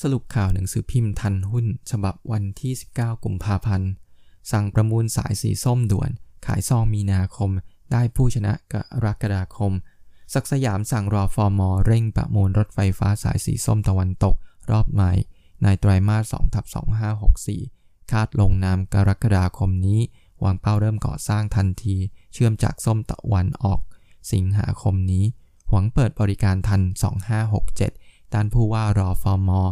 สรุปข่าวหนังสือพิมพ์ทันหุ้น ฉบับวันที่ 19 กุมภาพันธ์ สั่งประมูลสายสีส้มด่วน ขายซองมีนาคม ได้ผู้ชนะกรกฎาคมสักสยามสั่งรอฟอร์มอเร่งประมูลรถไฟฟ้าสายสีส้มตะวันตก รอบใหม่ ในไตรมาส2ทับ2564 คาดลงนามกรกฎาคมนี้ วางเป้าเริ่มก่อสร้างทันที เชื่อมจากส้มตะวันออก สิงหาคมนี้ หวังเปิดบริการทัน 2567ด้านผู้ว่ารอฟอร์มอ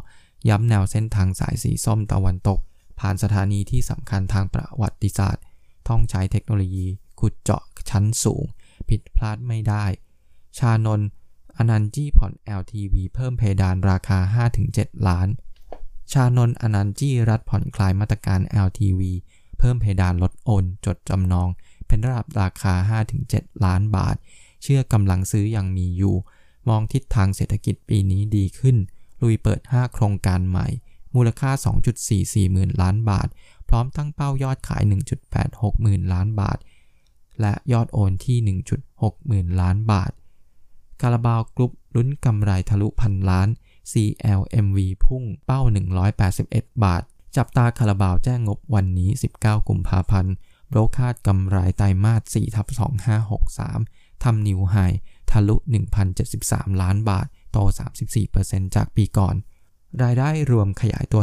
ย้ำแนวเส้นทางสายสีส้มตะวันตก ผ่านสถานีที่สำคัญทางประวัติศาสตร์ต้องใช้เทคโนโลยี ขุดเจาะชั้นสูง ผิดพลาดไม่ได้ ชานนอนันจี้ผ่อน LTV เพิ่มเพดานราคา 5-7 ล้าน ชานนอนันจี้รัฐผ่อนคลายมาตรการ LTV เพิ่มเพดานลดโอน จดจำนอง เป็นระดับราคา 5-7 ล้านบาท เชื่อกำลังซื้ออยังมีอยู่ มองทิศทางเศรษฐกิจปีนี้ดีขึ้น ลุยเปิด 5 โครงการใหม่ มูลค่า 2.44หมื่นล้านบาท พร้อมตั้งเป้ายอดขาย 1.86หมื่นล้านบาท และยอดโอนที่ 1.6หมื่นล้านบาท คาราบาวกรุ๊ปลุ้นกำไรทะลุพันล้าน CLMV พุ่งเป้า 181 บาท จับตาคาราบาวแจ้งงบวันนี้ 19 กุมภาพันธ์โบรคาดกำไรไตรมาส4ทับ2563ทำนิวไฮทะลุ 1,073 ล้านบาท โต 34%จากปีก่อน รายได้รวมขยายตัว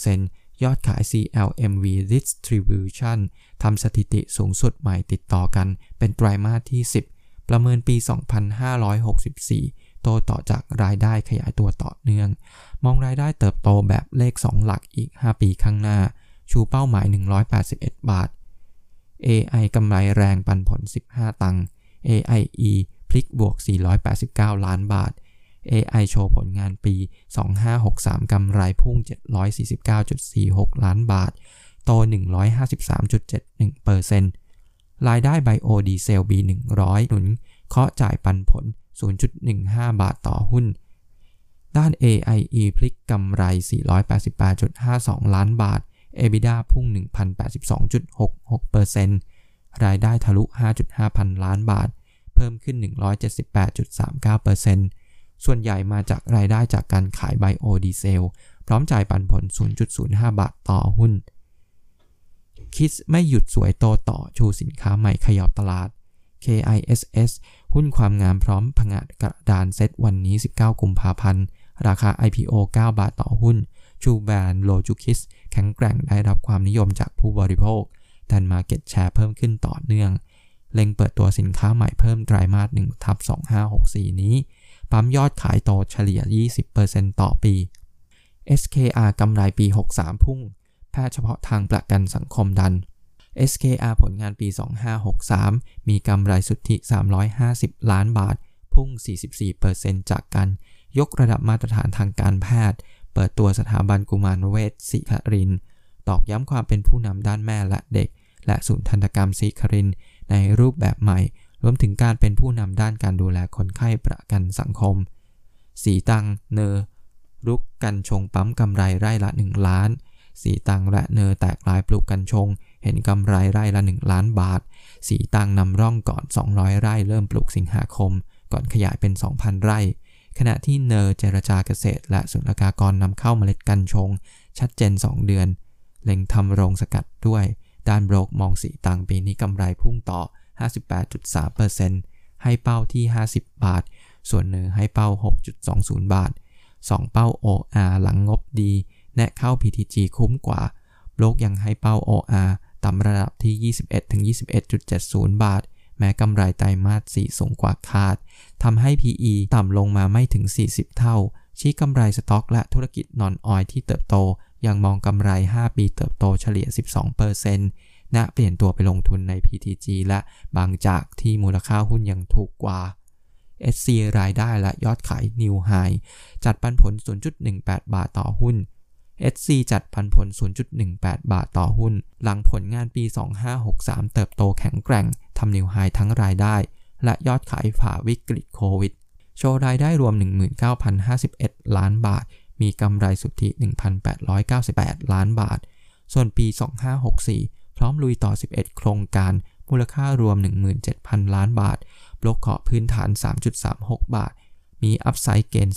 17%ยอดขาย CLMV Distribution ทำสถิติสูงสุดใหม่ติดต่อกันเป็นไตรมาสที่ 10 ประเมินปี 2564 โตต่อจากรายได้ขยายตัวต่อเนื่อง มองรายได้เติบโตแบบเลข 2 หลักอีก 5 ปีข้างหน้า ชูเป้าหมาย 181 บาท AI กำไรแรงปันผล 15 ตังค์ AIE พลิกบวก 489 ล้านบาท AI โชว์ผลงานปี 2563 กำไรพุ่ง 749.46 ล้านบาท โต 153.71%รายได้ไบโอดีเซล B100 หนุน เคาะจ่ายปันผล 0.15 บาทต่อหุ้น ด้าน AIE พลิกกำไร 488.52 ล้านบาท EBITDA พุ่ง 1,082.66%รายได้ทะลุ 5.5 พันล้านบาท เพิ่มขึ้น 178.39% ส่วนใหญ่มาจากรายได้จากการขายไบโอดีเซล พร้อมจ่ายปันผล 0.05 บาทต่อหุ้น คิดไม่หยุดสวยโตต่อชูสินค้าใหม่ขยับตลาด KISS หุ้นความงามพร้อมผงาดกระดานเซตวันนี้ 19 กุมภาพันธ์ ราคา IPO 9 บาทต่อหุ้น ชูแบรนด์โลจูคิสแข็งแกร่งได้รับความนิยมจากผู้บริโภคดันมาเก็ตแชร์เพิ่มขึ้นต่อเนื่อง เล็งเปิดตัวสินค้าใหม่เพิ่มไตรมาส1ทับ2564 นี้ ปั๊มยอดขายโตเฉลี่ย 20%ต่อปี SKR กำไรปี 63 พุ่ง แพทย์เฉพาะทางประกันสังคมดัน SKR ผลงานปี 2563 มีกำไรสุทธิ 350 ล้านบาท พุ่ง 44%จากกัน ยกระดับมาตรฐานทางการแพทย์ เปิดตัวสถาบันกุมารเวชศิคริน ตอกย้ำความเป็นผู้นำด้านแม่และเด็ก และศูนย์ทันตกรรมศิคริน ในรูปแบบใหม่ รวมถึงการเป็นผู้นำด้านการดูแลคนไข้ประกันสังคม สีตัง เนอ รุกกันชงปั๊มกำไรไร่ละ 1 ล้าน สีตังและเนอแตกลายปลูกกันชง เห็นกำไรไร่ละ 1 ล้านบาท สีตังนำร่องก่อน 200 ไร่เริ่มปลูกสิงหาคม ก่อนขยายเป็น 2,000 ไร่ ขณะที่เนอเจรจาเกษตร และสุลกากรนำเข้าเมล็ดกันชง ชัดเจน 2 เดือน เล็งทำโรงสกัดด้วยด้านโบรกมองสีตังปีนี้กำไรพุ่งต่อ 58.3%ให้เป้าที่ 50 บาท ส่วนเนอให้เป้า 6.20 บาท 2 เป้า OR หลังงบดี แนะเข้า PTG คุ้มกว่า โลกยังให้เป้า OR ต่ำระดับที่ 21-21.70 บาท แม้กำไรไตรมาส 4 สูงกว่าคาด ทำให้ PE ต่ำลงมาไม่ถึง 40 เท่า ชี้กำไรสต็อกและธุรกิจนอนออยที่เติบโต ยังมองกำไร 5 ปีเติบโตเฉลี่ย 12% ณเปลี่ยนตัวไปลงทุนใน PTG และบางจากที่มูลค่าหุ้นยังถูกกว่า SC รายได้และยอดขาย New High จัดปันผล 0.18 บาทต่อหุ้น SC จัดปันผล 0.18 บาทต่อหุ้น หลังผลงานปี 2563 เติบโตแข็งแกร่งทำนิวไฮทั้งรายได้ และยอดขายฝ่าวิกฤตโควิด โชว์รายได้รวม 19,051 ล้านบาท มีกำไรสุทธิ 1,898 ล้านบาท ส่วนปี 2564 พร้อมลุยต่อ 11 โครงการ มูลค่ารวม 17,000 ล้านบาท บล็อกเกาะพื้นฐาน 3.36 บาท มีอัพไซด์เกณฑ์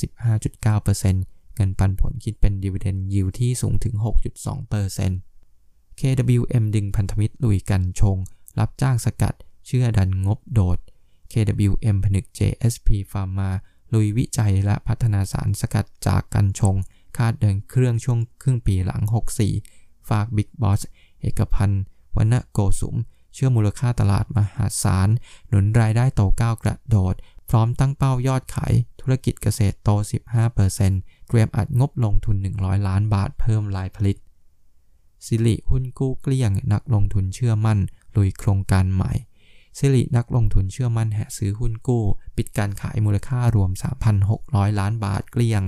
15.9%เงินปันผลคิดเป็น Dividend Yield ที่สูงถึง 6.2% KWM ดึงพันธมิตรลุยกันชง รับจ้างสกัด เชื่อดันงบโดด KWM ผนึก JSP Pharma ลุยวิจัยและพัฒนาสารสกัดจากกันชง คาดเดินเครื่องช่วงครึ่งปีหลัง 64 ฝาก Big Boss เอกพันธ์วณโกสุม เชื่อมูลค่าตลาดมหาศาล หนุนรายได้โตก้าวกระโดด พร้อมตั้งเป้ายอดขาย ธุรกิจเกษตรโต 15%เตรียมอัดงบลงทุน 100 ล้านบาทเพิ่มลายผลิต สิริหุ้นกู้เกลี้ยง นักลงทุนเชื่อมั่น ลุยโครงการใหม่สิรินักลงทุนเชื่อมั่นแห่ซื้อหุ้นกู้ ปิดการขายมูลค่ารวม 3,600 ล้านบาทเกลี้ยง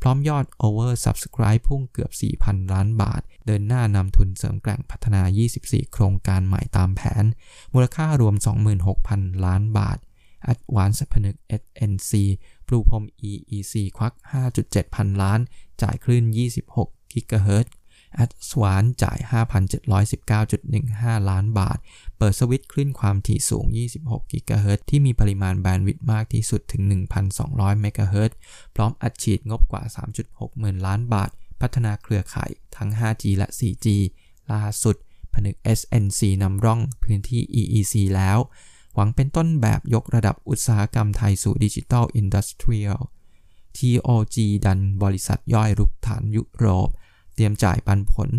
พร้อมยอด over subscribe พุ่งเกือบ 4,000 ล้านบาท เดินหน้านำทุนเสริมแกล่งพัฒนา 24 โครงการใหม่ตามแผน มูลค่ารวม 26,000 ล้านบาท Advance พนึก SNC ปลูพรม EEC ควัก 5.7 พันล้าน จ่ายคลื่น 26 กิกะเฮิรตซ์ แอดสวานจ่าย 5,719.15 ล้านบาท เปิดสวิตช์คลื่นความถี่สูง 26 กิกะเฮิรตที่มีปริมาณแบนด์วิดต์มากที่สุดถึง 1,200 เมกะเฮิรตซ์พร้อมอัดฉีดงบกว่า 3.6 หมื่นล้านบาท พัฒนาเครือข่ายทั้ง 5G และ 4G ล่าสุด ผนึก SNC นำร่องพื้นที่ EEC แล้ว หวังเป็นต้นแบบยกระดับอุตสาหกรรมไทยสู่ digital industrial TOG ดันบริษัทย่อยรุกฐานยุโรป เตรียมจ่ายปันผล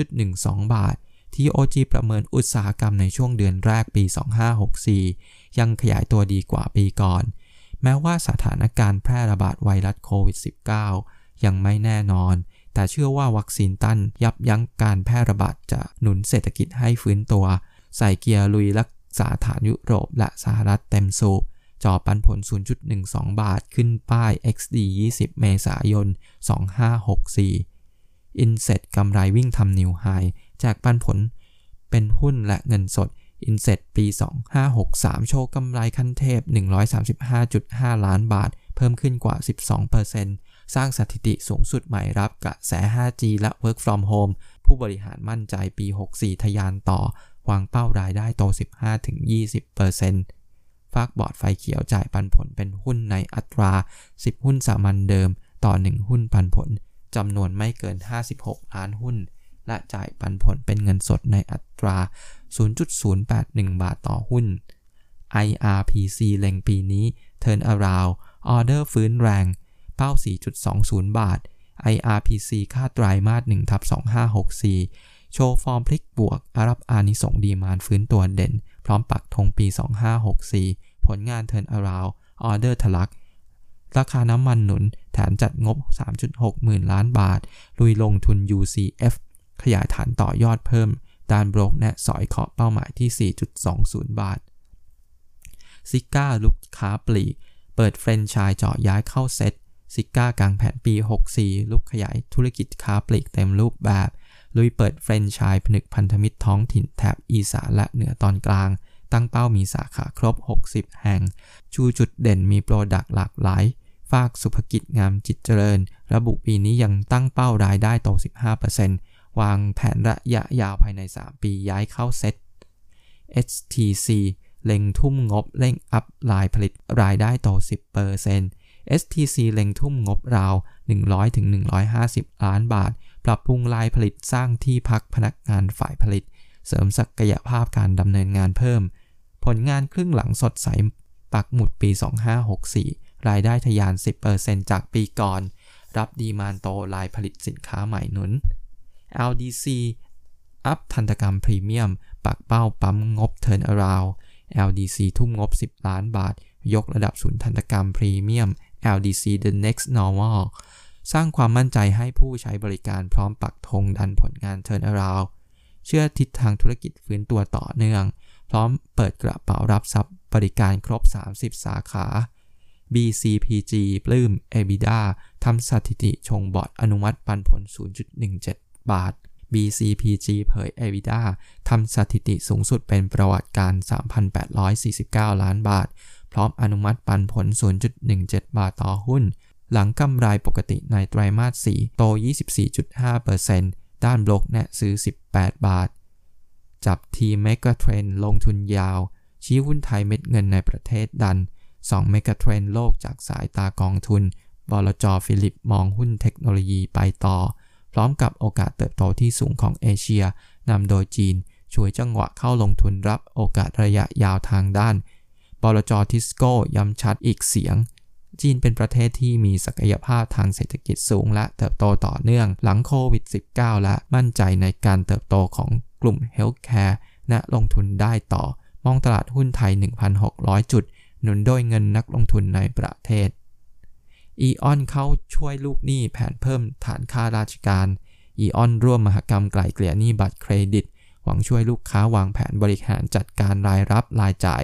0.12 บาท TOG ประเมินอุตสาหกรรมในช่วงเดือนแรกปี 2564 ยังขยายตัวดีกว่าปีก่อน แม้ว่าสถานการณ์แพร่ระบาดไวรัสโควิด -19 ยังไม่แน่นอน แต่เชื่อว่าวัคซีนต้านยับยั้งการแพร่ระบาดจะหนุนเศรษฐกิจให้ฟื้นตัว ใส่เกียร์ลุยรักษาฐานยุโรปและสหรัฐเต็มสูบจ่อปันผล 0.12 บาทขึ้นป้าย XD 20 เมษายน 2564 INSET กำไรวิ่งทำ new highแจกปันผลเป็นหุ้นและเงินสด INSET ปี 2563 โชว์กำไรขั้นเทพ 135.5 ล้านบาท เพิ่มขึ้นกว่า 12%สร้างสถิติสูงสุดใหม่รับกระแส 5G และ Work from Home ผู้บริหารมั่นใจปี 64 ทะยานต่อ วางเป้ารายได้โต 15-20%ฟากบอร์ดไฟเขียวจ่ายปันผลเป็นหุ้นในอัตรา 10 หุ้นสามัญเดิมต่อ 1 หุ้นปันผล จำนวนไม่เกิน 56 ล้านหุ้น และจ่ายปันผลเป็นเงินสดในอัตรา 0.081 บาทต่อหุ้น IRPC เล็งปีนี้ Turn Around ออเดอร์ฟื้นแรง เป้า 4.20 บาท IRPC ค่าดไตรมาส1ทับ2564 โชว์ฟอร์มพลิกบวก อารับอานิสงดีมานฟื้นตัวเด่น พร้อมปักธงปี 2564 ผลงาน Turn Around ออเดอร์ทะลัก ราคาน้ำมันหนุนแถมจัดงบ 3.6 หมื่นล้านบาท ลุยลงทุน UCF ขยายฐานต่อยอดเพิ่ม ด้านโบรกแนะสอยเคาะเป้าหมายที่ 4.20 บาท ZIGA รุกค้าปลีก เปิดแฟรนไชส์เจาะย้ายเข้า SET ZIGA กางแผนปี 64 รุกขยายธุรกิจค้าปลีกเต็มรูปแบบ ลุยเปิดแฟรนไชส์ผนึกพันธมิตรท้องถิ่นแถบอีสานและเหนือตอนกลาง ตั้งเป้ามีสาขาครบ 60 แห่ง ชูจุดเด่นมี product หลากหลาย ฟากศุภกิจงามจิตรเจริญ ระบุปีนี้ยังตั้งเป้ารายได้โต 15%วางแผนระยะยาวภายใน 3 ปีย้ายเข้า SET STC เล็งทุ่มงบเร่ง up line ผลิตรายได้โต 10% STC เล็งทุ่มงบราว 100-150 ล้านบาท ปรับปรุงลายผลิตสร้างที่พักพนักงานฝ่ายผลิต เสริมศักยภาพการดำเนินงานเพิ่ม ผลงานครึ่งหลังสดใสปักหมุดปี 2564 รายได้ทะยาน 10%จากปีก่อน รับดีมานโตลายผลิตสินค้าใหม่หนุน LDC อัพทันตกรรมพรีเมียม ปักเป้าปั๊มงบเทิร์นอราว LDC ทุ่มงบ 10 ล้านบาท ยกระดับศูนย์ทันตกรรมพรีเมียม LDC The Next Normal สร้างความมั่นใจให้ผู้ใช้บริการพร้อมปักธงดันผลงาน Turnaround เชื่อทิศทางธุรกิจฟื้นตัวต่อเนื่อง พร้อมเปิดกระเป๋ารับทรัพย์บริการครบ 30 สาขา BCPG ปลื้ม EBITDA ทำสถิติชงบอร์ดอนุมัติปันผล 0.17 บาท BCPG เผย EBITDA ทำสถิติสูงสุดเป็นประวัติการ 3,849 ล้านบาท พร้อมอนุมัติปันผล 0.17 บาทต่อหุ้น หลังกำไรปกติในไตรมาส 4 โต 24.5%ด้านโบรกแนะซื้อ 18 บาท จับธีม mega trend ลงทุนยาว ชี้หุ้นไทยเม็ดเงินในประเทศดัน 2 mega trend โลกจากสายตากองทุน บลจ.ฟิลลิปมองหุ้นเทคโนโลยีไปต่อ พร้อมกับโอกาสเติบโตที่สูงของเอเชียนำโดยจีน ฉวยจังหวะเข้าลงทุนรับโอกาสระยะยาวทางด้าน บลจ.ทิสโก้ย้ำชัดอีกเสียง จีนเป็นประเทศที่มีศักยภาพทางเศรษฐกิจสูงและเติบโตต่อเนื่อง หลังโควิด -19 และมั่นใจในการเติบโตของกลุ่มเฮลท์แคร์และลงทุนได้ต่อมองตลาดหุ้นไทย 1,600 จุด หนุนโดยเงินนักลงทุนในประเทศ อีออนเขาช่วยลูกหนี้แผนเพิ่มฐานค่าราชการ อีออนร่วมมหกรรมไกล่เกลี่ยหนี้บัตรเครดิต หวังช่วยลูกค้าวางแผนบริหารจัดการรายรับรายจ่าย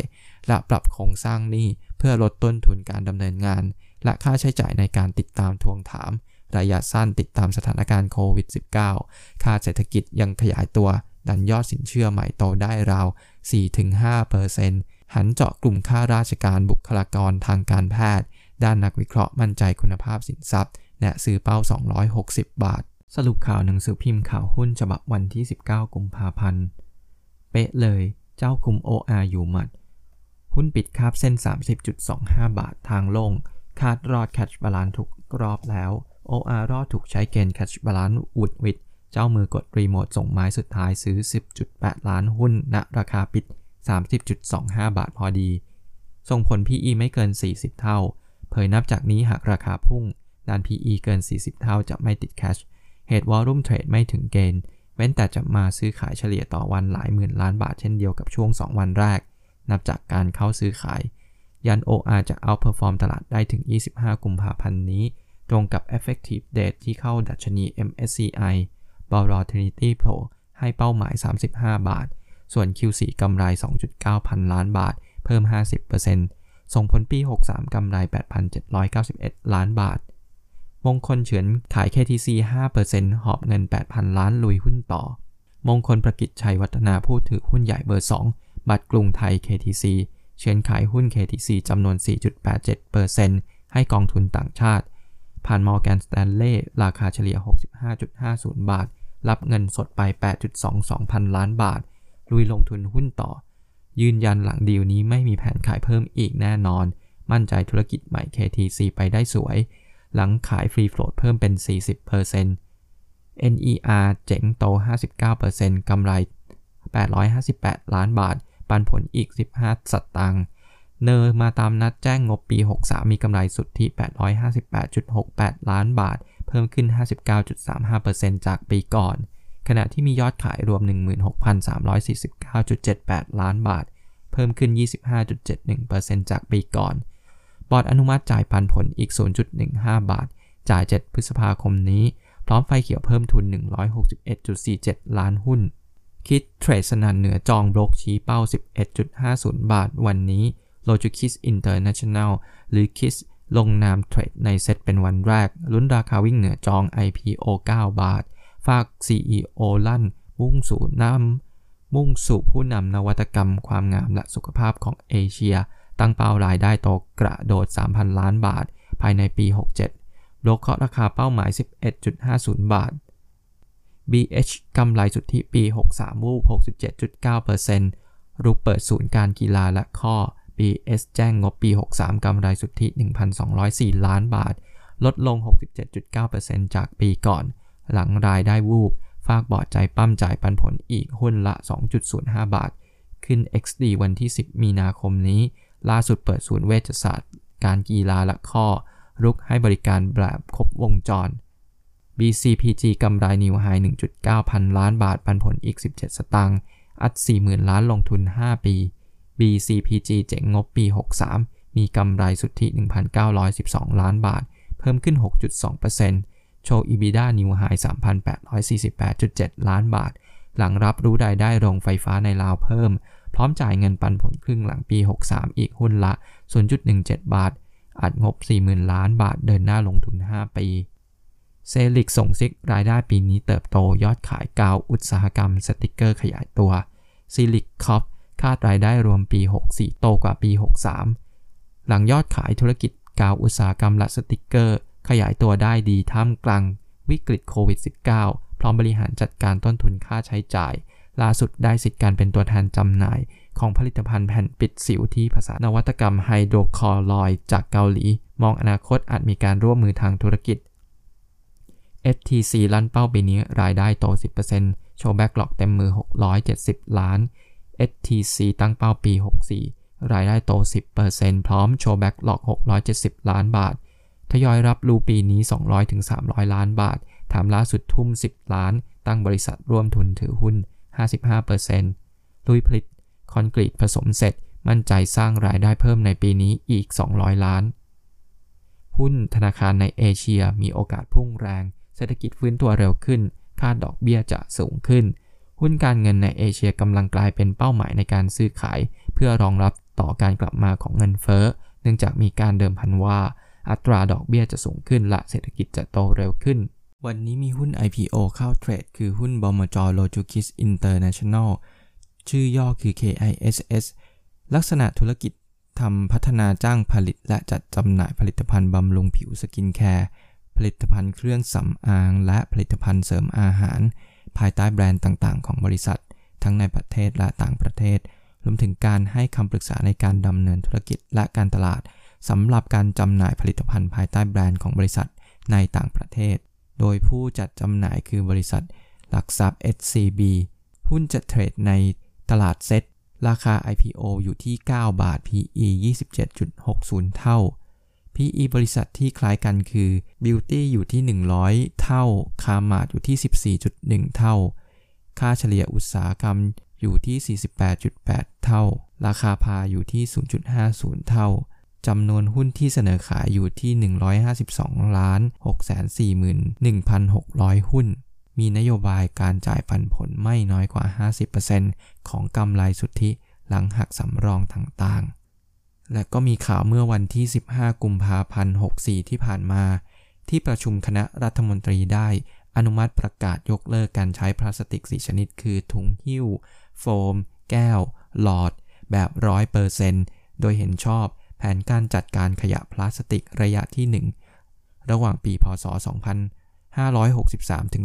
และปรับโครงสร้างหนี้เพื่อลดต้นทุนการดำเนินงาน และค่าใช้จ่ายในการติดตามทวงถาม ระยะสั้นติดตามสถานการณ์โควิด -19 ค่าเศรษฐกิจยังขยายตัวดันยอดสินเชื่อใหม่โตได้ราว 4-5% หันเจาะกลุ่มค่าราชการบุคลากรทางการแพทย์ ด้านนักวิเคราะห์มั่นใจคุณภาพสินทรัพย์แนะซื้อเป้า 260 บาท สรุปข่าวหนังสือพิมพ์ข่าวหุ้นฉบับวันที่ 19 กุมภาพันธ์ เป๊ะเลย เจ้าคุม OR อยู่หมัด หุ้นปิดคาบเส้น 30.25 บาททางลง คาดรอด cash balance ทุกรอบแล้ว OR รอดถูกใช้เกณฑ์ cash balance อุดวิด เจ้ามือกดรีโมทส่งไม้สุดท้ายซื้อ 10.8 ล้านหุ้นณราคาปิด 30.25 บาทพอดี ส่งผล PE ไม่เกิน 40 เท่า เผยนับจากนี้หากราคาพุ่งด้าน PE เกิน 40 เท่าจะไม่ติด cash เหตุ volume เทรดไม่ถึงเกณฑ์ เว้นแต่จะมาซื้อขายเฉลี่ยต่อวันหลายหมื่นล้านบาทเช่นเดียวกับช่วง 2 วันแรก นับจากการเข้าซื้อขาย ยัน OR จะ outperform ตลาดได้ถึง 25 กุมภาพันธ์นี้ ตรงกับ effective date ที่เข้าดัชนี MSCI Volatility Pro ให้เป้าหมาย 35 บาท ส่วน Q4 กำไร 2.9 พันล้านบาท เพิ่ม 50%ส่งผลปี 63 กำไร 8,791 ล้านบาท มงคลเฉือนขาย KTC 5%หอบเงิน 8,000 ล้านลุยหุ้นต่อ มงคลประกิจชัยวัฒนาผู้ถือหุ้นใหญ่เบอร์ 2 บัตรกรุงไทย KTC เฉือนขายหุ้น KTC จำนวน 4.87%ให้กองทุนต่างชาติ ผ่านมอร์แกนสแตนเล่ราคาเฉลี่ย 65.50 บาท รับเงินสดไป 8.22 พันล้านบาท ลุยลงทุนหุ้นต่อ ยืนยันหลังดีลนี้ไม่มีแผนขายเพิ่มอีกแน่นอน มั่นใจธุรกิจใหม่ KTC ไปได้สวย หลังขาย free float เพิ่มเป็น 40% NER เจ๋งโต 59%กำไร 858 ล้านบาท ปันผลอีก 15 สตางค์ NER มาตามนัดแจ้งงบปี 63 มีกำไรสุทธิ 858.68 ล้านบาท เพิ่มขึ้น 59.35%จากปีก่อน ขณะที่มียอดขายรวม 16,349.78 ล้านบาท เพิ่มขึ้น 25.71%จากปีก่อน บอร์ดอนุมัติจ่ายปันผลอีก 0.15 บาท จ่าย 7 พฤษภาคมนี้ พร้อมไฟเขียวเพิ่มทุน 161.47 ล้านหุ้น คิดเทรดสนันเหนือจองบล็อกชี้เป้า 11.50 บาท วันนี้ Logikis International หรือ KISS ลงนามเทรดในเซตเป็นวันแรกลุ้นราคาวิ่งเหนือจอง IPO 9 บาท ฝาก CEO ลั่น มุ่งสู่นำมุ่งสู่ผู้นำนวัตกรรมความงามและสุขภาพของเอเชีย ตั้งเป้ารายได้โตกระโดด 3,000 ล้านบาท ภายในปี 67 โลกเคาะราคาเป้าหมาย 11.50 บาท BH กำไรสุทธิปี 63 วูบ67.9%รุกเปิดศูนย์การกีฬาและข้อ BS แจ้งงบปี 63 กำไรสุทธิ 1,204 ล้านบาท ลดลง 67.9%จากปีก่อน หลังรายได้วูบ ฝากบอดใจปั้มจ่ายปันผลอีกหุ้นละ 2.05 บาท ขึ้น XD วันที่ 10 มีนาคมนี้ ล่าสุดเปิดศูนย์เวชศาสตร์ การกีฬาและข้อ รุกให้บริการแบบครบวงจร BCPG กำไรนิวไฮ1.9 พันล้านบาท ปันผลอีก 17 สตางค์ อัด 40,000 ล้านลงทุน 5 ปี BCPG เจ๋งงบปี 63 มีกำไรสุทธิ 1,912 ล้านบาท เพิ่มขึ้น 6.2% โชว์ EBITDA New High 3,848.7 ล้านบาท หลังรับรู้รายได้โรงไฟฟ้าในลาวเพิ่ม พร้อมจ่ายเงินปันผลครึ่งหลังปี 63 อีกหุ้นละ 0.17 บาท อัดงบ 40,000 ล้านบาทเดินหน้าลงทุน 5 ปีเซลิกส่งซิกรายได้ปีนี้เติบโตยอดขายกาวอุตสาหกรรมสติกเกอร์ขยายตัวซิลิกคอปคาดรายได้รวมปี 64 โตกว่าปี 63 หลังยอดขายธุรกิจกาวอุตสาหกรรมและสติกเกอร์ ขยายตัวได้ดีท่ามกลางวิกฤตโควิด -19 พร้อมบริหารจัดการต้นทุนค่าใช้จ่าย ล่าสุดได้สิทธิ์การเป็นตัวแทนจำหน่าย ของผลิตภัณฑ์แผ่นปิดสิวที่ผสานนวัตกรรม hydrocolloid จากเกาหลี มองอนาคตอาจมีการร่วมมือทางธุรกิจ FTC ลั่นเป้าปีนี้รายได้โต 10%โชว์ backlog เต็มมือ 670 ล้าน STC ตั้งเป้าปี 64 รายได้โต 10%พร้อมโชว์ backlog 670 ล้านบาท ทยอยรับรูปีนี้ 200-300 ล้านบาท ถามล่าสุดทุ่ม 10 ล้าน ตั้งบริษัทร่วมทุนถือหุ้น 55%ลุยผลิตคอนกรีตผสมเสร็จ มั่นใจสร้างรายได้เพิ่มในปีนี้อีก 200 ล้าน หุ้นธนาคารในเอเชียมีโอกาสพุ่งแรง เศรษฐกิจฟื้นตัวเร็วขึ้น คาดดอกเบี้ยจะสูงขึ้น หุ้นการเงินในเอเชียกำลังกลายเป็นเป้าหมายในการซื้อขาย เพื่อรองรับต่อการกลับมาของเงินเฟ้อ เนื่องจากมีการเดิมพันว่า อัตราดอกเบี้ยจะสูงขึ้นและเศรษฐกิจจะโตเร็วขึ้น วันนี้มีหุ้น IPO เข้าเทรด คือหุ้นบมจโรจูคิสอินเตอร์เนชั่นแนลชื่อย่อคือ KISS ลักษณะธุรกิจทำพัฒนาจ้างผลิต และจัดจำหน่ายผลิตภัณฑ์บำรุงผิว skincareผลิตภัณฑ์เครื่องสำอาง และผลิตภัณฑ์เสริมอาหาร ภายใต้แบรนด์ต่างๆ ของบริษัท ทั้งในประเทศและต่างประเทศ รวมถึงการให้คำปรึกษาในการดำเนินธุรกิจและการตลาด สำหรับการจำหน่ายผลิตภัณฑ์ภายใต้แบรนด์ของบริษัทในต่างประเทศ โดยผู้จัดจำหน่ายคือบริษัท หลักทรัพย์ SCB หุ้นจะเทรดในตลาดเซ็ตราคา IPO อยู่ที่ 9 บาท PE 27.60 เท่า PE บริษัทที่คล้ายกันคือ Beauty อยู่ที่ 100 เท่า c a r m a อยู่ที่ 14.1 เท่า ค่าเฉลี่ยอุตสาหกรรมอยู่ที่ 48.8 เท่า ราคาพาอยู่ที่ 0.50 เท่า จำนวนหุ้นที่เสนอขายอยู่ที่ 152ล้าน641,600 หุ้น มีนโยบายการจ่ายปันผลไม่น้อยกว่า 50%ของกำไรสุทธิหลังหักสำรองต่างๆ และก็มีข่าวเมื่อวันที่ 15 กุมภาพันธ์ 64 ที่ผ่านมา ที่ประชุมคณะรัฐมนตรีได้อนุมัติประกาศยกเลิกการใช้พลาสติก4ชนิด คือถุงหิ้ว โฟม แก้ว หลอด แบบ 100%โดยเห็นชอบ แผนการจัดการขยะพลาสติกระยะที่ 1 ระหว่างปีพศ 2563 ถึง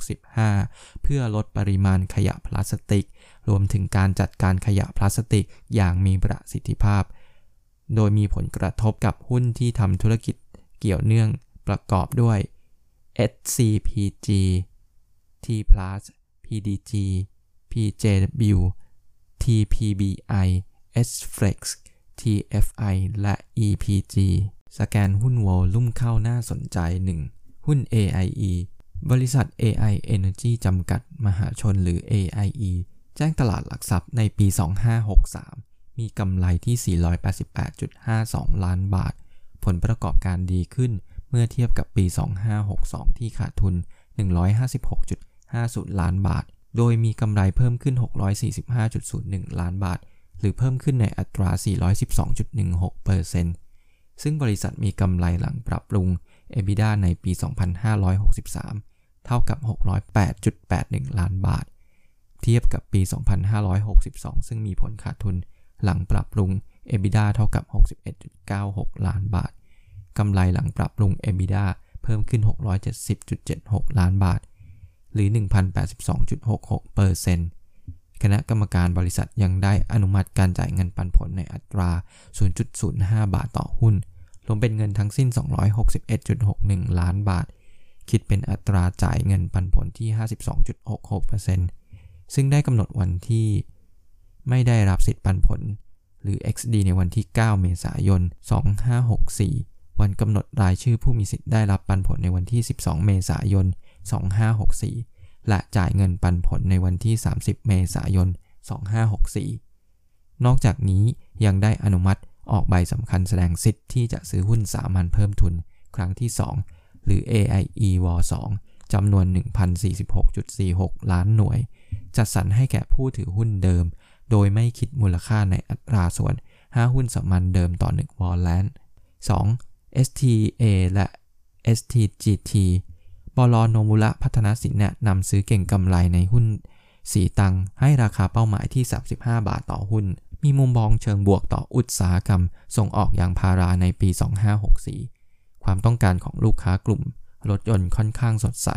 2565 เพื่อลดปริมาณขยะพลาสติก รวมถึงการจัดการขยะพลาสติกอย่างมีประสิทธิภาพ โดยมีผลกระทบกับหุ้นที่ทำธุรกิจเกี่ยวเนื่องประกอบด้วย SCPG T Plus PDG PJW TPBI SFlex TFI และ EPG สแกนหุ้นวอลลุ่มเข้าน่าสนใจ 1 หุ้น AIE บริษัท AI Energy จำกัดมหาชนหรือ AIE แจ้งตลาดหลักทรัพย์ในปี 2563 มีกำไรที่ 488.52 ล้านบาท ผลประกอบการดีขึ้นเมื่อเทียบกับปี 2562 ที่ขาดทุน 156.50 ล้านบาท โดยมีกำไรเพิ่มขึ้น 645.01 ล้านบาท หรือเพิ่มขึ้นในอัตรา 412.16%ซึ่งบริษัทมีกำไรหลังปรับปรุง EBITDA ในปี 2563 เท่ากับ 608.81 ล้านบาท เทียบกับปี 2562 ซึ่งมีผลขาดทุนหลังปรับปรุง EBITDA เท่ากับ 61.96 ล้านบาท กำไรหลังปรับปรุง EBITDA เพิ่มขึ้น 670.76 ล้านบาท หรือ 1,082.66% คณะกรรมการบริษัทยังได้อนุมัติการจ่ายเงินปันผลในอัตรา 0.05 บาทต่อหุ้น รวมเป็นเงินทั้งสิ้น 261.61 ล้านบาท คิดเป็นอัตราจ่ายเงินปันผลที่ 52.66%ซึ่งได้กำหนดวันที่ไม่ได้รับสิทธิปันผล หรือ XD ในวันที่ 9 เมษายน 2564 วันกำหนดรายชื่อผู้มีสิทธิ์ได้รับปันผลในวันที่ 12 เมษายน 2564 และจ่ายเงินปันผลในวันที่ 30 เมษายน 2564 นอกจากนี้ยังได้อนุมัติออกใบสำคัญแสดงสิทธิ์ที่จะซื้อหุ้นสามัญเพิ่มทุนครั้งที่ 2 หรือ AIE w 2จำนวน 1,046.46 ล้านหน่วย จัดสรรให้แก่ผู้ถือหุ้นเดิม โดยไม่คิดมูลค่าในอัตราส่วน 5 หุ้นสามัญเดิมต่อ 1 วอลแลนด์ 2. STA และ STGT บลโนมุระพัฒนาสินแนะนำซื้อเก่งกำไรในหุ้นสีตังให้ราคาเป้าหมายที่ 35 บาทต่อหุ้น มีมุมมองเชิงบวกต่ออุตสาหกรรม ส่งออกยางพาราในปี 2564 ความต้องการของลูกค้ากลุ่ม รถยนต์ค่อนข้างสดใส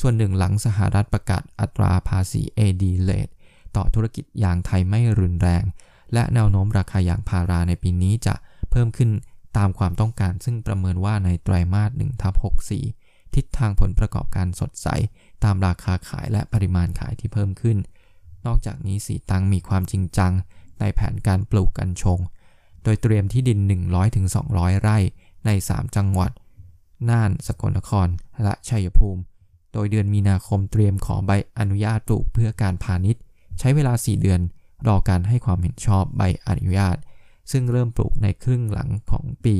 ส่วนหนึ่งหลังสหรัฐประกาศอัตราภาษี AD rate ต่อธุรกิจยางไทยไม่รุนแรง และแนวโน้มราคายางพาราในปีนี้จะเพิ่มขึ้นตามความต้องการซึ่งประเมินว่าในไตรมาส1ทับ64 ทิศทางผลประกอบการสดใส ตามราคาขายและปริมาณขายที่เพิ่มขึ้น นอกจากนี้สีตังมีความจริงจัง ในแผนการปลูกกัญชง โดยเตรียมที่ดิน 100-200 ไร่ใน 3 จังหวัด น่าน สกลนคร และชัยภูมิ โดยเดือนมีนาคมเตรียมขอใบอนุญาตปลูกเพื่อการพาณิชย์ ใช้เวลา 4 เดือน รอการให้ความเห็นชอบใบอนุญาต ซึ่งเริ่มปลูกในครึ่งหลังของปี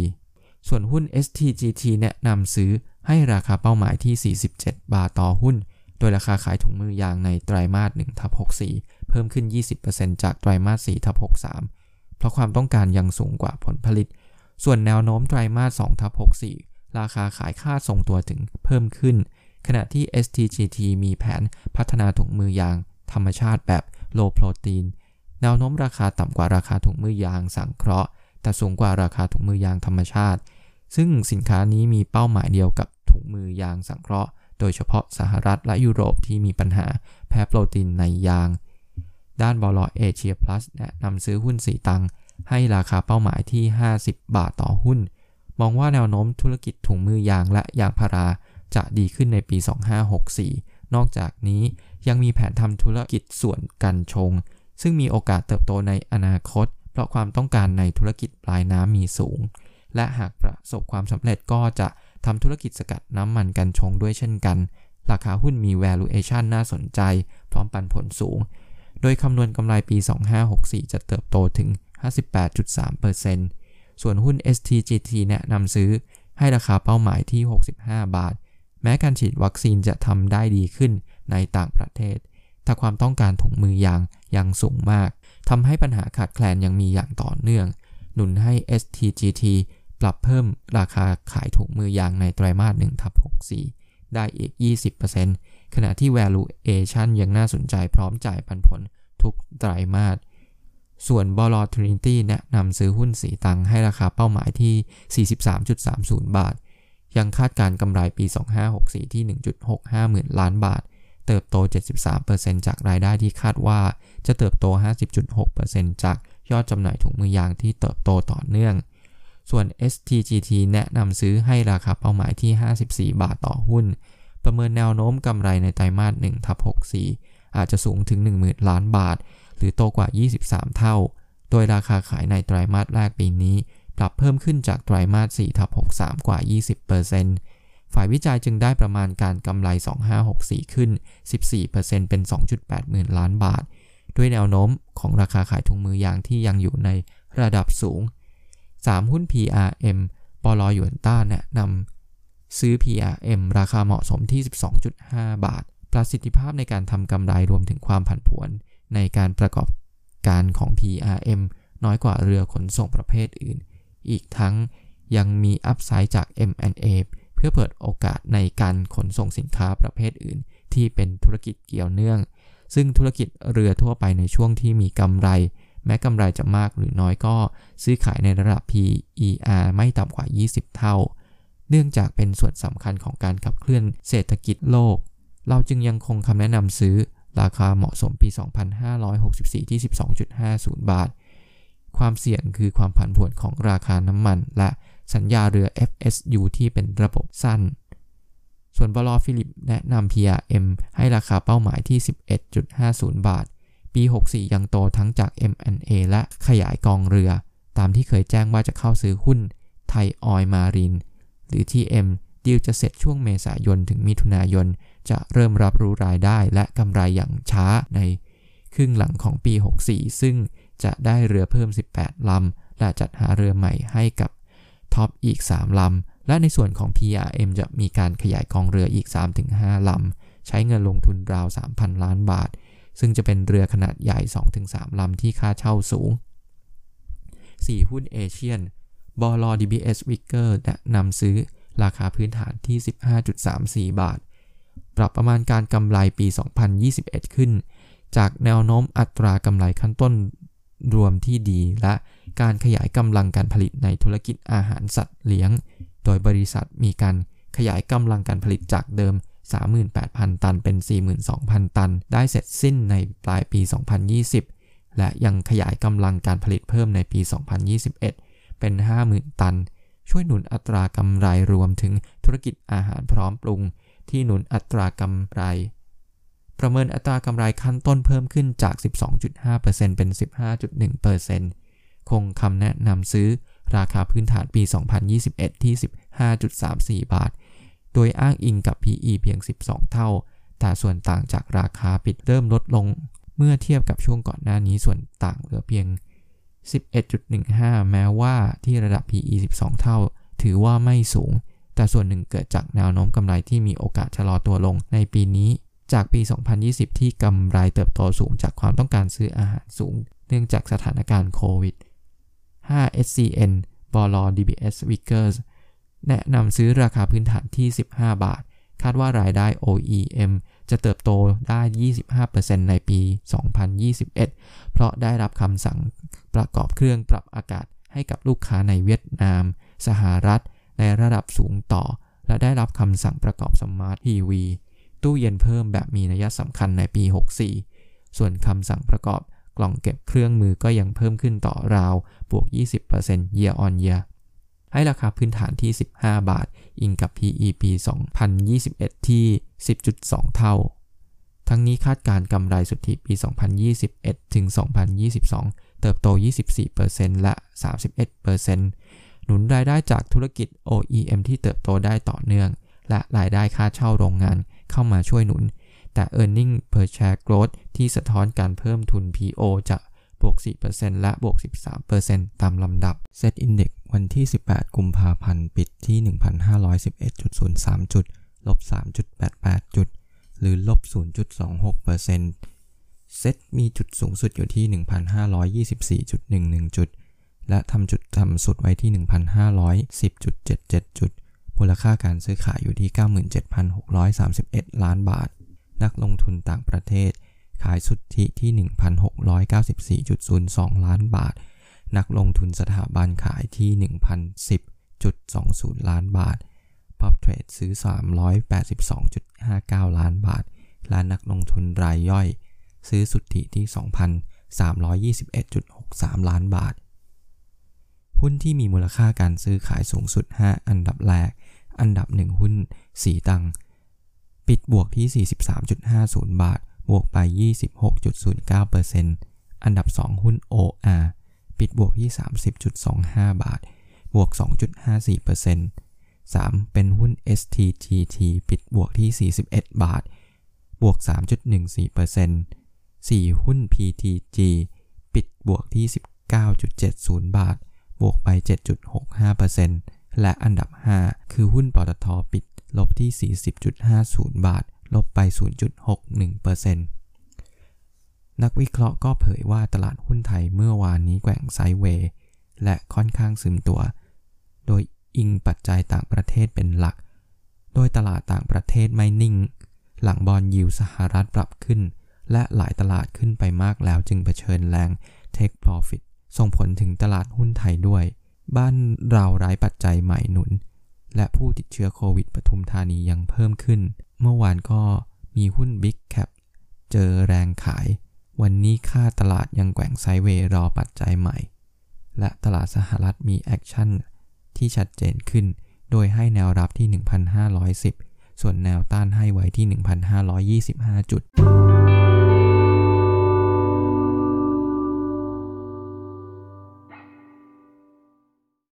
ส่วนหุ้น STGT แนะนำซื้อ ให้ราคาเป้าหมายที่ 47 บาทต่อหุ้น โดยราคาขายถุงมือยางในไตรมาส1ทับ64 เพิ่มขึ้น 20%จากไตรมาส4ทับ63 เพราะความต้องการยังสูงกว่าผลผลิต ส่วนแนวโน้มไตรมาส2ทับ64 ราคาขายค่าส่งตัวถึงเพิ่มขึ้น ขณะที่ STGT มีแผนพัฒนาถุงมือยาง ธรรมชาติแบบโลโปรตีน แนวโน้มราคาต่ำกว่าราคาถุงมือยางสังเคราะห์ แต่สูงกว่าราคาถุงมือยางธรรมชาติ ซึ่งสินค้านี้มีเป้าหมายเดียวกับถุงมือยางสังเคราะห์ โดยเฉพาะสหรัฐและยุโรปที่มีปัญหาแพ้โปรตีนในยาง ด้านบอลลเอเชียพลัสแนะนำซื้อหุ้นสีตังให้ราคาเป้าหมายที่ 50 บาทต่อหุ้น มองว่าแนวโน้มธุรกิจถุงมือยางและยางพาราจะดีขึ้นในปี 2564 นอกจากนี้ยังมีแผนทำธุรกิจส่วนกันชง ซึ่งมีโอกาสเติบโตในอนาคต เพราะความต้องการในธุรกิจปลายน้ำมีสูง และหากประสบความสำเร็จก็จะทำธุรกิจสกัดน้ำมันกันชงด้วยเช่นกัน ราคาหุ้นมี valuation น่าสนใจ พร้อมปันผลสูง โดยคำนวณกำไรปี 2564 จะเติบโตถึง 58.3%ส่วนหุ้น STGT แนะนำซื้อให้ราคาเป้าหมายที่ 65 บาท แม้การฉีดวัคซีนจะทำได้ดีขึ้นในต่างประเทศ แต่ความต้องการถุงมือยางยังสูงมากทำให้ปัญหาขาดแคลนยังมีอย่างต่อเนื่อง หนุนให้ STGT ปรับเพิ่มราคาขายถุงมือยางในไตรมาส1ทับ64 ได้อีก 20%ขณะที่ valuation ยังน่าสนใจพร้อมจ่ายปันผลทุกไตรมาสส่วนบลทรินิตี้แนะนำซื้อหุ้นสีตังให้ราคาเป้าหมายที่ 43.30 บาท ยังคาดการกำไรปี 2564 ที่ 1.65 หมื่นล้านบาท เติบโต 73%จากรายได้ที่คาดว่าจะเติบโต 50.6%จากยอดจำหน่ายถุงมือยางที่เติบโตต่อเนื่อง ส่วน STGT แนะนำซื้อให้ราคาเป้าหมายที่ 54 บาทต่อหุ้น ประเมินแนวโน้มกำไรในไตรมาส1ทับ64 อาจจะสูงถึง 10,000 ล้านบาท หรือโตกว่า 23 เท่า โดยราคาขายในไตรมาสแรกปีนี้ ปรับเพิ่มขึ้นจากไตรมาส4ทับ63 กว่า 20%ฝ่ายวิจัยจึงได้ประมาณการกำไร 2564 ขึ้น 14%เป็น 2.8 หมื่นล้านบาท ด้วยแนวโน้มของราคาขายถุงมือยางที่ยังอยู่ในระดับสูง 3 หุ้น PRM ปลอยวนต้าแนะนำซื้อ PRM ราคาเหมาะสมที่ 12.5 บาท ประสิทธิภาพในการทำกำไรรวมถึงความผันผวนในการประกอบการของ PRM น้อยกว่าเรือขนส่งประเภทอื่น อีกทั้งยังมีอัพไซด์จาก M&A เพื่อเปิดโอกาสในการขนส่งสินค้าประเภทอื่น ที่เป็นธุรกิจเกี่ยวเนื่อง ซึ่งธุรกิจเรือทั่วไปในช่วงที่มีกำไร แม้กำไรจะมากหรือน้อยก็ซื้อขายในระดับ PER ไม่ต่ำกว่า 20 เท่า เนื่องจากเป็นส่วนสำคัญของการขับเคลื่อนเศรษฐกิจโลก เราจึงยังคงคำแนะนำซื้อราคาเหมาะสมปี 2564 ที่ 12.50 บาท ความเสี่ยงคือความผันผวนของราคาน้ำมัน และสัญญาเรือ FSU ที่เป็นระบบสั้น ส่วนบลฟิลิปแนะนำ PRM ให้ราคาเป้าหมายที่ 11.50 บาท ปี 64 ยังโตทั้งจาก M&A และขยายกองเรือ ตามที่เคยแจ้งว่าจะเข้าซื้อหุ้นไทยออยมาริน หรือ TM ดีลจะเสร็จช่วงเมษายนถึงมิถุนายน จะเริ่มรับรู้รายได้และกำไรอย่างช้าในครึ่งหลังของปี 64 ซึ่งจะได้เรือเพิ่ม 18 ลำ และจัดหาเรือใหม่ให้กับท็อปอีก 3 ลำ และในส่วนของ PRM จะมีการขยายกองเรืออีก 3-5 ลำ ใช้เงินลงทุนราว 3,000 ล้านบาท ซึ่งจะเป็นเรือขนาดใหญ่ 2-3 ลำที่ค่าเช่าสูง 4 หุ้นเอเชียนบอล DBS Wicker แนะนำซื้อราคาพื้นฐานที่ 15.34 บาท ปรับประมาณการกำไรปี 2021 ขึ้น จากแนวโน้มอัตรากำไรขั้นต้นรวมที่ดีและการขยายกำลังการผลิตในธุรกิจอาหารสัตว์เลี้ยง โดยบริษัทมีการขยายกำลังการผลิตจากเดิม 38,000 ตันเป็น 42,000 ตัน ได้เสร็จสิ้นในปลายปี 2020 และยังขยายกำลังการผลิตเพิ่มในปี 2021 เป็น 50,000 ตัน ช่วยหนุนอัตรากำไรรวมถึงธุรกิจอาหารพร้อมปรุง ที่หนุนอัตรากำไร ประเมินอัตรากำไรขั้นต้นเพิ่มขึ้นจาก 12.5%เป็น 15.1%คงคำแนะนำซื้อราคาพื้นฐานปี 2021 ที่ 15.34 บาท โดยอ้างอิงกับ PE เพียง 12 เท่า แต่ส่วนต่างจากราคาปิดเริ่มลดลง เมื่อเทียบกับช่วงก่อนหน้านี้ส่วนต่างเหลือเพียง 11.15 แม้ว่าที่ระดับ PE 12 เท่า ถือว่าไม่สูง แต่ส่วนหนึ่งเกิดจากแนวโน้มกำไรที่มีโอกาสชะลอตัวลงในปีนี้ จากปี 2020 ที่กำไรเติบโตสูงจากความต้องการซื้ออาหารสูง เนื่องจากสถานการณ์โควิด 5 SCN บล DBS Vickers แนะนำซื้อราคาพื้นฐานที่ 15 บาท คาดว่ารายได้ OEM จะเติบโตได้ 25%ในปี 2021 เพราะได้รับคำสั่งประกอบเครื่องปรับอากาศให้กับลูกค้าในเวียดนาม สหรัฐ ในระดับสูงต่อ และได้รับคำสั่งประกอบสมาร์ททีวีตู้เย็นเพิ่มแบบมีนัยสำคัญในปี 64 ส่วนคำสั่งประกอบกล่องเก็บเครื่องมือก็ยังเพิ่มขึ้นต่อราวบวก 20% year on year ให้ราคาพื้นฐานที่ 15 บาท อิงกับ PE ปี 2021 ที่ 10.2 เท่า ทั้งนี้คาดการกำไรสุทธิปี 2021 ถึง 2022 เติบโต 24%และ 31%หนุนรายได้จากธุรกิจ OEM ที่เติบโตได้ต่อเนื่อง และรายได้ค่าเช่าโรงงานเข้ามาช่วยหนุน แต่ e a r n i n g per share growth ที่สะท้อนการเพิ่มทุน PO จะ บวก 4%และบวก 13%ตามลำดับ Set Index วันที่ 18 กุมภาพันธ์ ปิดที่ 1,511.03 จุด ลบ 3.88 จุด หรือลบ 0.26%เซตมีจุดสูงสุดอยู่ที่ 1,524.11 จุด และทำจุดต่ำสุดไว้ที่ 1,510.77 จุด มูลค่าการซื้อขายอยู่ที่ 97,631 ล้านบาท นักลงทุนต่างประเทศ ขายสุทธิที่ 1,694.02 ล้านบาท นักลงทุนสถาบันขายที่ 1,010.20 ล้านบาทพับเทรดซื้อ 382.59 ล้านบาท และนักลงทุนรายย่อย ซื้อสุทธิที่ 2,321.63 ล้านบาท หุ้นที่มีมูลค่าการซื้อขายสูงสุด 5 อันดับแรก อันดับ 1 หุ้น สีตัง ปิดบวกที่ 43.50 บาท บวกไป 26.09%อันดับ 2 หุ้น OR ปิดบวกที่ 30.25 บาท บวก 2.54% 3. เป็นหุ้น STGT ปิดบวกที่ 41 บาท บวก 3.14% 4. หุ้น PTG ปิดบวกที่ 19.70 บาท บวกไป 7.65%และอันดับ 5 คือหุ้นปตทปิดลบที่ 40.50 บาท ลบไป 0.61%นักวิเคราะห์ก็เผยว่าตลาดหุ้นไทยเมื่อวานนี้แกว่งไซด์เวย์และค่อนข้างซึมตัว โดยอิงปัจจัยต่างประเทศเป็นหลัก โดยตลาดต่างประเทศไม่นิ่ง หลังบอลยิวสหรัฐปรับขึ้น และหลายตลาดขึ้นไปมากแล้วจึงเผชิญแรง Take Profit ส่งผลถึงตลาดหุ้นไทยด้วย บ้านเราไร้ปัจจัยใหม่หนุน และผู้ติดเชื้อโควิดปทุมธานียังเพิ่มขึ้น เมื่อวานก็มีหุ้น Big Cap เจอแรงขาย วันนี้คาดตลาดยังแกว่ง sideway รอปัจจัยใหม่ และตลาดสหรัฐมี action ที่ชัดเจนขึ้น โดยให้แนวรับที่ 1,510 ส่วนแนวต้านให้ไว้ที่ 1,525 จุด